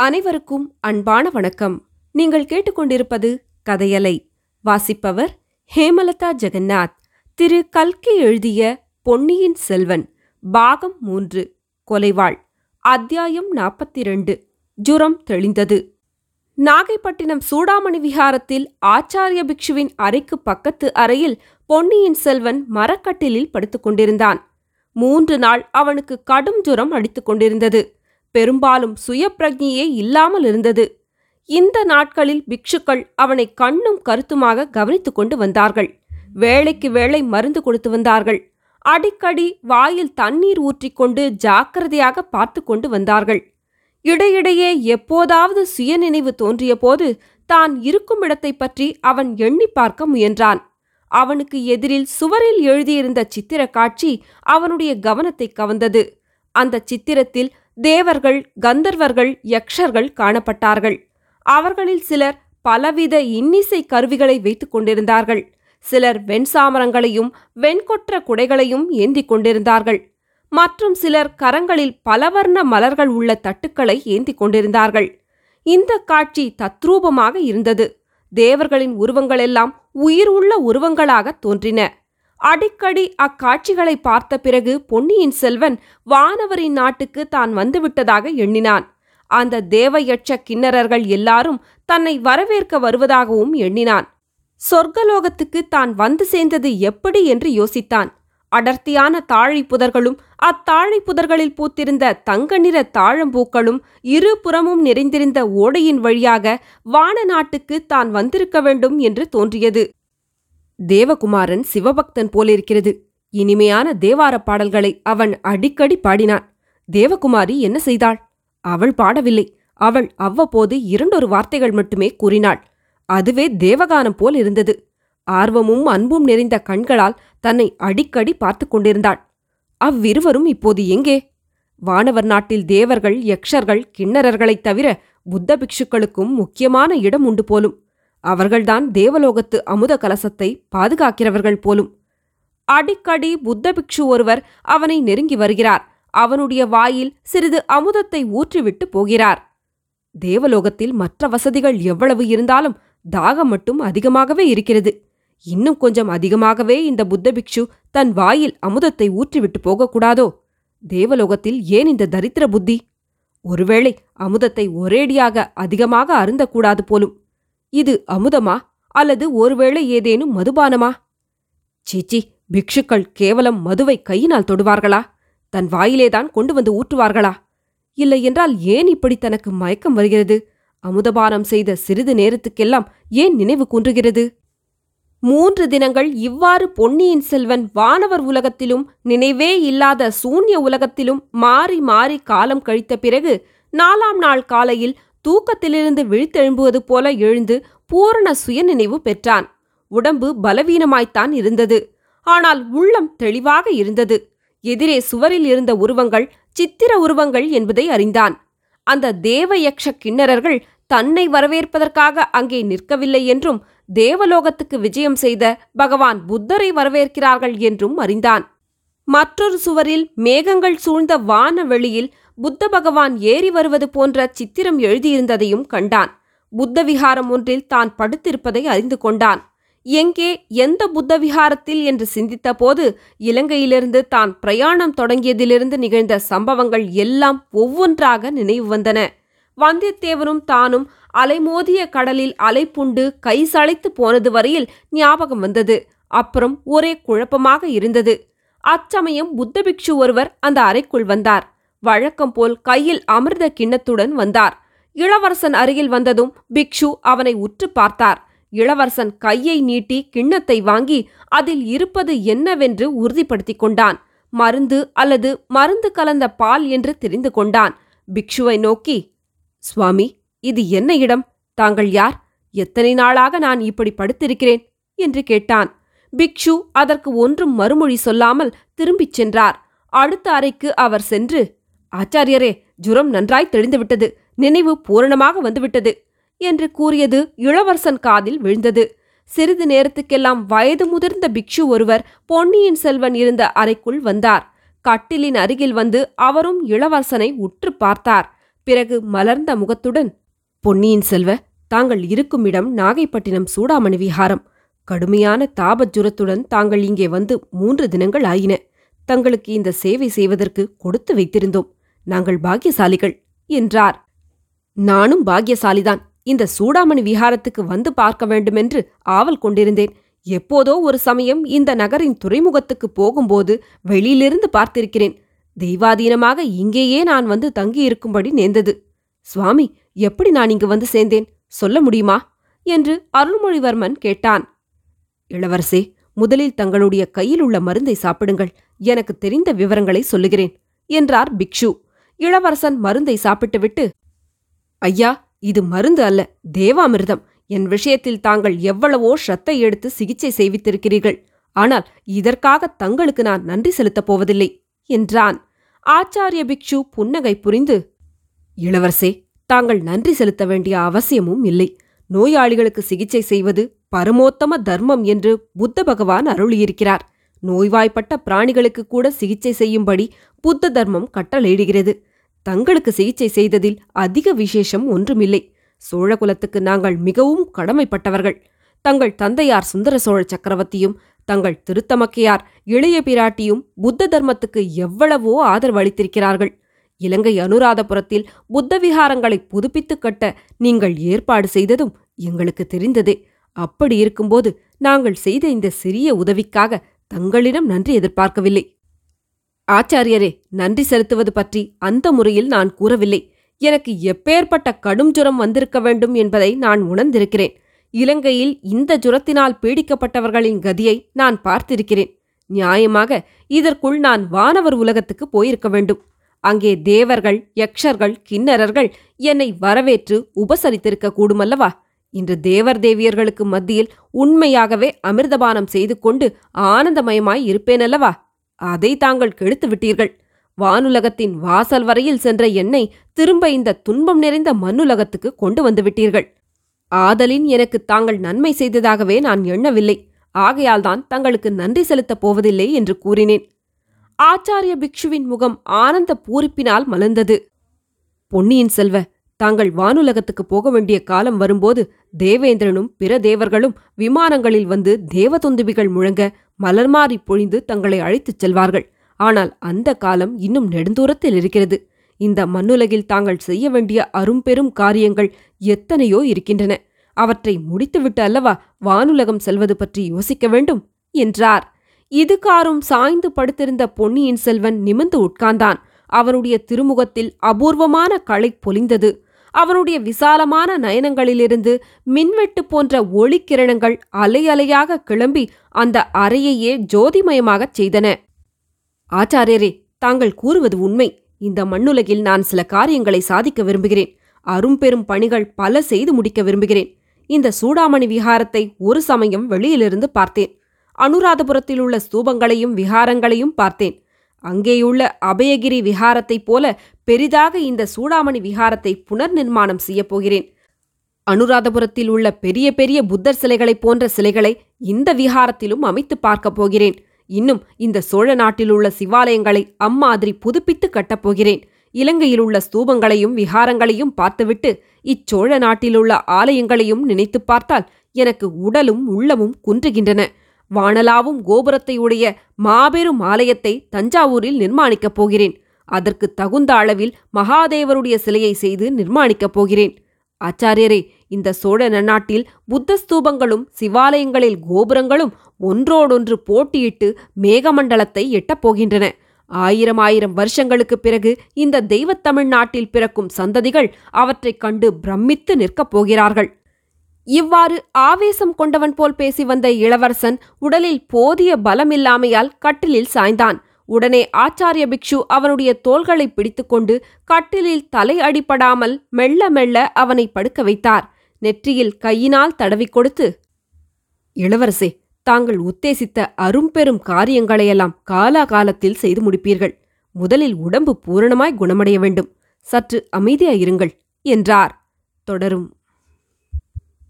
அனைவருக்கும் அன்பான வணக்கம். நீங்கள் கேட்டுக்கொண்டிருப்பது கதையலை. வாசிப்பவர் ஹேமலதா ஜெகநாத். திரு கல்கி எழுதிய பொன்னியின் செல்வன் பாகம் மூன்று கொலைவாள். அத்தியாயம் நாற்பத்தி ரெண்டு ஜுரம் தெளிந்தது. நாகைப்பட்டினம் சூடாமணி விஹாரத்தில் ஆச்சாரிய பிக்ஷுவின் அறைக்கு பக்கத்து அறையில் பொன்னியின் செல்வன் மரக்கட்டிலில் படுத்துக் கொண்டிருந்தான் மூன்று நாள் அவனுக்கு கடும் ஜுரம் அடித்துக் கொண்டிருந்தது பெரும்பாலும் சுயப்பிரஜையே இல்லாமல் இருந்தது. இந்த நாட்களில் பிக்ஷுக்கள் அவனை கண்ணும் கருத்துமாக கவனித்துக் கொண்டு வந்தார்கள். வேளைக்கு வேளை மருந்து கொடுத்து வந்தார்கள். அடிக்கடி வாயில் தண்ணீர் ஊற்றிக்கொண்டு ஜாக்கிரதையாக பார்த்து கொண்டு வந்தார்கள். இடையிடையே எப்போதாவது சுயநினைவு தோன்றியபோது தான் இருக்கும் இடத்தைப் பற்றி அவன் எண்ணி பார்க்க முயன்றான். அவனுக்கு எதிரில் சுவரில் எழுதியிருந்த சித்திர காட்சி அவனுடைய கவனத்தை கவர்ந்தது. அந்த சித்திரத்தில் தேவர்கள் கந்தர்வர்கள் யக்ஷர்கள் காணப்பட்டார்கள். அவர்களில் சிலர் பலவித இன்னிசை கருவிகளை வைத்துக் கொண்டிருந்தார்கள். சிலர் வெண்சாமரங்களையும் வெண்கொற்ற குடைகளையும் ஏந்திக் கொண்டிருந்தார்கள். மற்றும் சிலர் கரங்களில் பலவர்ண மலர்கள் உள்ள தட்டுக்களை ஏந்திக் கொண்டிருந்தார்கள். இந்த காட்சி தத்ரூபமாக இருந்தது. தேவர்களின் உருவங்களெல்லாம் உயிர் உள்ள உருவங்களாக தோன்றின. அடிக்கடி அக்காட்சிகளை பார்த்த பிறகு பொன்னியின் செல்வன் வானவரின் நாட்டுக்கு தான் வந்துவிட்டதாக எண்ணினான். அந்த தேவயட்ச கிண்ணறர்கள் எல்லாரும் தன்னை வரவேற்க வருவதாகவும் எண்ணினான். சொர்க்கலோகத்துக்கு தான் வந்து சேர்ந்தது எப்படி என்று யோசித்தான். அடர்த்தியான தாழை புதர்களும் அத்தாழை புதர்களில் பூத்திருந்த தங்க நிற தாழம்பூக்களும் இருபுறமும் நிறைந்திருந்த ஓடையின் வழியாக வான நாட்டுக்கு தான் வந்திருக்க வேண்டும் என்று தோன்றியது. தேவகுமாரன் சிவபக்தன் போலிருக்கிறது. இனிமையான தேவாரப் பாடல்களை அவன் அடிக்கடி பாடினான். தேவகுமாரி என்ன செய்தாள்? அவள் பாடவில்லை. அவள் அவ்வப்போது இரண்டொரு வார்த்தைகள் மட்டுமே கூறினாள். அதுவே தேவகானம் போல் இருந்தது. ஆர்வமும் அன்பும் நிறைந்த கண்களால் தன்னை அடிக்கடி பார்த்து கொண்டிருந்தாள். அவ்விருவரும் இப்போது எங்கே? வானவர் நாட்டில் தேவர்கள் யக்ஷர்கள் கிண்ணறர்களைத் தவிர புத்த பிக்ஷுக்களுக்கும் முக்கியமான இடம் உண்டு போலும். அவர்கள்தான் தேவலோகத்து அமுத கலசத்தை பாதுகாக்கிறவர்கள் போலும். அடிக்கடி புத்த பிக்ஷு ஒருவர் அவனை நெருங்கி வருகிறார். அவனுடைய வாயில் சிறிது அமுதத்தை ஊற்றிவிட்டு போகிறார். தேவலோகத்தில் மற்ற வசதிகள் எவ்வளவு இருந்தாலும் தாகம் மட்டும் அதிகமாகவே இருக்கிறது. இன்னும் கொஞ்சம் அதிகமாகவே இந்த புத்த பிக்ஷு தன் வாயில் அமுதத்தை ஊற்றிவிட்டு போகக்கூடாதோ? தேவலோகத்தில் ஏன் இந்த தரித்திர புத்தி? ஒருவேளை அமுதத்தை ஒரேடியாக அதிகமாக அருந்தக்கூடாது போலும். இது அமுதமா? அல்லது ஒருவேளை ஏதேனும் மதுபானமா? சீச்சி பிக்ஷுக்கள் கேவலம் மதுவை கையினால் தொடுவார்களா? தன் வாயிலேதான் கொண்டு வந்து ஊற்றுவார்களா? இல்லை என்றால் ஏன் இப்படி தனக்கு மயக்கம் வருகிறது? அமுதபானம் செய்த சிறிது நேரத்துக்கெல்லாம் ஏன் நினைவு குன்றுகிறது? மூன்று தினங்கள் இவ்வாறு பொன்னியின் செல்வன் வானவர் உலகத்திலும் நினைவே இல்லாத சூன்ய உலகத்திலும் மாறி மாறி காலம் கழித்த பிறகு நாலாம் நாள் காலையில் தூக்கத்திலிருந்து விழித்தெழும்புவது போல எழுந்து பூரண சுயநினைவு பெற்றான். உடம்பு பலவீனமாய்த்தான் இருந்தது. ஆனால் உள்ளம் தெளிவாக இருந்தது. எதிரே சுவரில் இருந்த உருவங்கள் சித்திர உருவங்கள் என்பதை அறிந்தான். அந்த தேவயக்ஷ கிண்ணறர்கள் தன்னை வரவேற்பதற்காக அங்கே நிற்கவில்லை என்றும் தேவலோகத்துக்கு விஜயம் செய்த பகவான் புத்தரை வரவேற்கிறார்கள் என்றும் அறிந்தான். மற்றொரு சுவரில் மேகங்கள் சூழ்ந்த வான வெளியில் புத்த பகவான் ஏறி வருவது போன்ற சித்திரம் எழுதியிருந்ததையும் கண்டான். புத்த விகாரம் ஒன்றில் தான் படுத்திருப்பதை அறிந்து கொண்டான். எங்கே எந்த புத்த விகாரத்தில் என்று சிந்தித்தபோது இலங்கையிலிருந்து தான் பிரயாணம் தொடங்கியதிலிருந்து நிகழ்ந்த சம்பவங்கள் எல்லாம் ஒவ்வொன்றாக நினைவு வந்தன. வந்தியத்தேவனும் தானும் அலைமோதிய கடலில் அலைப்புண்டு கை சளைத்து போனது வரையில் ஞாபகம் வந்தது. அப்புறம் ஒரே குழப்பமாக இருந்தது. அச்சமயம் புத்த பிக்ஷு ஒருவர் அந்த அறைக்குள் வந்தார். வழக்கம் போல் கையில் அமிர்த கிண்ணத்துடன் வந்தார். இளவரசன் அருகில் வந்ததும் பிக்ஷு அவனை உற்று பார்த்தார். இளவரசன் கையை நீட்டி கிண்ணத்தை வாங்கி அதில் இருப்பது என்னவென்று உறுதிப்படுத்திக் கொண்டான். மருந்து அல்லது மருந்து கலந்த பால் என்று தெரிந்து கொண்டான். பிக்ஷுவை நோக்கி சுவாமி இது என்ன இடம்? தாங்கள் யார்? எத்தனை நாளாக நான் இப்படி படுத்திருக்கிறேன்? என்று கேட்டான். பிக்ஷு அதற்கு ஒன்றும் மறுமொழி சொல்லாமல் திரும்பிச் சென்றார். அடுத்த அறைக்கு அவர் சென்று ஆச்சாரியரே ஜுரம் நன்றாய் தெளிந்துவிட்டது. நினைவு பூரணமாக வந்துவிட்டது என்று கூறியது இளவரசன் காதில் விழுந்தது. சிறிது நேரத்துக்கெல்லாம் வயது முதிர்ந்த பிக்ஷு ஒருவர் பொன்னியின் செல்வன் இருந்த அறைக்குள் வந்தார். கட்டிலின் அருகில் வந்து அவரும் இளவரசனை உற்று பார்த்தார். பிறகு மலர்ந்த முகத்துடன் பொன்னியின் செல்வ தாங்கள் இருக்கும் இடம் நாகைப்பட்டினம் சூடாமணி விஹாரம். கடுமையான தாபஜுரத்துடன் தாங்கள் இங்கே வந்து மூன்று தினங்கள் ஆயின. தங்களுக்கு இந்த சேவை செய்வதற்கு கொடுத்து வைத்திருந்தோம். நாங்கள் பாக்கியசாலிகள் என்றார். நானும் பாக்கியசாலிதான். இந்த சூடாமணி விஹாரத்துக்கு வந்து பார்க்க வேண்டுமென்று ஆவல் கொண்டிருந்தேன். எப்போதோ ஒரு சமயம் இந்த நகரின் துறைமுகத்துக்கு போகும்போது வெளியிலிருந்து பார்த்திருக்கிறேன். தெய்வாதீனமாக இங்கேயே நான் வந்து தங்கியிருக்கும்படி நேர்ந்தது. சுவாமி எப்படி நான் இங்கு வந்து சேர்ந்தேன்? சொல்ல முடியுமா? என்று அருள்மொழிவர்மன் கேட்டான். இளவரசே முதலில் தங்களுடைய கையில் உள்ள மருந்தை சாப்பிடுங்கள். எனக்கு தெரிந்த விவரங்களை சொல்லுகிறேன் என்றார் பிக்ஷு. இளவரசன் மருந்தை சாப்பிட்டுவிட்டு ஐயா இது மருந்து அல்ல தேவாமிர்தம். என் விஷயத்தில் தாங்கள் எவ்வளவோ ஷத்தை எடுத்து சிகிச்சை செய்வித்திருக்கிறீர்கள். ஆனால் இதற்காக தங்களுக்கு நான் நன்றி செலுத்தப் போவதில்லை என்றான். ஆச்சாரிய பிக்ஷு புன்னகை புரிந்து இளவரசே தாங்கள் நன்றி செலுத்த வேண்டிய அவசியமும் இல்லை. நோயாளிகளுக்கு சிகிச்சை செய்வது பரமோத்தம தர்மம் என்று புத்த பகவான் அருளியிருக்கிறார். நோய்வாய்ப்பட்ட பிராணிகளுக்கு கூட சிகிச்சை செய்யும்படி புத்த தர்மம் கட்டளையிடுகிறது. தங்களுக்கு சிகிச்சை செய்ததில் அதிக விசேஷம் ஒன்றுமில்லை. சோழகுலத்துக்கு நாங்கள் மிகவும் கடமைப்பட்டவர்கள். தங்கள் தந்தையார் சுந்தர சோழ சக்கரவர்த்தியும் தங்கள் திருத்தமக்கையார் இளைய பிராட்டியும் புத்த தர்மத்துக்கு எவ்வளவோ ஆதரவு அளித்திருக்கிறார்கள் இலங்கை அனுராதபுரத்தில் புத்த விகாரங்களை புதுப்பித்துக் கட்ட நீங்கள் ஏற்பாடு செய்ததும் எங்களுக்கு தெரிந்ததே. அப்படி இருக்கும்போது நாங்கள் செய்த இந்த சிறிய உதவிக்காக தங்களிடம் நன்றி எதிர்பார்க்கவில்லை. ஆச்சாரியரே நன்றி செலுத்துவது பற்றி அந்த முறையில் நான் கூறவில்லை. எனக்கு எப்பேற்பட்ட கடும் ஜுரம் வந்திருக்க வேண்டும் என்பதை நான் உணர்ந்திருக்கிறேன். இலங்கையில் இந்த ஜுரத்தினால் பீடிக்கப்பட்டவர்களின் கதியை நான் பார்த்திருக்கிறேன். நியாயமாக இதற்குள் நான் வானவர் உலகத்துக்கு போயிருக்க வேண்டும். அங்கே தேவர்கள் யக்ஷர்கள் கிண்ணறர்கள் என்னை வரவேற்று உபசரித்திருக்க கூடுமல்லவா? இன்று தேவர் தேவியர்களுக்கு மத்தியில் உண்மையாகவே அமிர்தபானம் செய்து கொண்டு ஆனந்தமயமாய் இருப்பேனல்லவா? அதை தாங்கள் கெடுத்து விட்டீர்கள். வானுலகத்தின் வாசல் வரையில் சென்ற என்னை திரும்ப இந்த துன்பம் நிறைந்த மண்ணுலகத்துக்கு கொண்டு வந்து விட்டீர்கள். ஆதலின் எனக்கு தாங்கள் நன்மை செய்ததாகவே நான் எண்ணவில்லை. ஆகையால்தான் தங்களுக்கு நன்றி செலுத்தப் போவதில்லை என்று கூறினேன். ஆச்சாரிய பிக்ஷுவின் முகம் ஆனந்த பூரிப்பினால் மலர்ந்தது. பொன்னியின் செல்வ தாங்கள் வானுலகத்துக்கு போக வேண்டிய காலம் வரும்போது தேவேந்திரனும் பிற தேவர்களும் விமானங்களில் வந்து தேவதொந்துபிகள் முழங்க மலர்மாறி பொழிந்து தங்களை அழைத்துச் செல்வார்கள். ஆனால் அந்த காலம் இன்னும் நெடுந்தூரத்தில் இருக்கிறது. இந்த மண்ணுலகில் தாங்கள் செய்ய வேண்டிய அரும்பெரும் காரியங்கள் எத்தனையோ இருக்கின்றன. அவற்றை முடித்துவிட்டு அல்லவா வானுலகம் செல்வது பற்றி யோசிக்க வேண்டும்? என்றார். இதுகாரும் சாய்ந்து படுத்திருந்த பொன்னியின் செல்வன் நிமிர்ந்து உட்கார்ந்தான். அவனுடைய திருமுகத்தில் அபூர்வமான களை பொலிந்தது. அவனுடைய விசாலமான நயனங்களிலிருந்து மின்வெட்டு போன்ற ஒளிக்கிரணங்கள் அலை அலையாக கிளம்பி அந்த அறையையே ஜோதிமயமாகச் செய்தன. ஆச்சாரியரே தாங்கள் கூறுவது உண்மை. இந்த மண்ணுலகில் நான் சில காரியங்களை சாதிக்க விரும்புகிறேன். அரும்பெரும் பணிகள் பல செய்து முடிக்க விரும்புகிறேன். இந்த சூடாமணி விஹாரத்தை ஒரு சமயம் வெளியிலிருந்து பார்த்தேன். அனுராதபுரத்தில் உள்ள ஸ்தூபங்களையும் விஹாரங்களையும் பார்த்தேன். அங்கேயுள்ள அபயகிரி விஹாரத்தைப் போல பெரிதாக இந்த சூடாமணி விஹாரத்தை புனர் நிர்மாணம் செய்யப்போகிறேன் அனுராதபுரத்தில் உள்ள பெரிய பெரிய புத்தர் சிலைகளைப் போன்ற சிலைகளை இந்த விஹாரத்திலும் அமைத்துப் பார்க்கப் போகிறேன். இன்னும் இந்த சோழ நாட்டில் உள்ள சிவாலயங்களை அம்மாதிரி புதுப்பித்து கட்டப்போகிறேன் இலங்கையில் உள்ள ஸ்தூபங்களையும் விஹாரங்களையும் பார்த்துவிட்டு இச்சோழ நாட்டிலுள்ள ஆலயங்களையும் நினைத்துப் பார்த்தால் எனக்கு உடலும் உள்ளமும் குன்றுகின்றன. வானலாவும் கோபுரத்தை உடைய மாபெரும் ஆலயத்தை தஞ்சாவூரில் நிர்மாணிக்கப் போகிறேன். அதற்கு தகுந்த அளவில் மகாதேவருடைய சிலையை செய்து நிர்மாணிக்கப் போகிறேன். ஆச்சாரியரே இந்த சோழ நன்னாட்டில் புத்த ஸ்தூபங்களும் சிவாலயங்களில் கோபுரங்களும் ஒன்றோடொன்று போட்டியிட்டு மேகமண்டலத்தை எட்டப் போகின்றன. ஆயிரம் ஆயிரம் வருஷங்களுக்குப் பிறகு இந்த தெய்வத் தமிழ்நாட்டில் பிறக்கும் சந்ததிகள் அவற்றைக் கண்டு பிரமித்து நிற்கப் போகிறார்கள். இவ்வாறு ஆவேசம் கொண்டவன் போல் பேசி வந்த இளவரசன் உடலில் போதிய பலமில்லாமையால் கட்டிலில் சாய்ந்தான். உடனே ஆச்சாரிய பிக்ஷு அவனுடைய தோள்களை பிடித்துக்கொண்டு கட்டிலில் தலை அடிபடாமல் மெல்ல மெல்ல அவனை படுக்க வைத்தார். நெற்றியில் கையினால் தடவிக் கொடுத்து இளவரசே தாங்கள் உத்தேசித்த அரும்பெரும் காரியங்களையெல்லாம் காலாகாலத்தில் செய்து முடிப்பீர்கள். முதலில் உடம்பு பூரணமாய் குணமடைய வேண்டும். சற்று அமைதியாயிருங்கள் என்றார். தொடரும்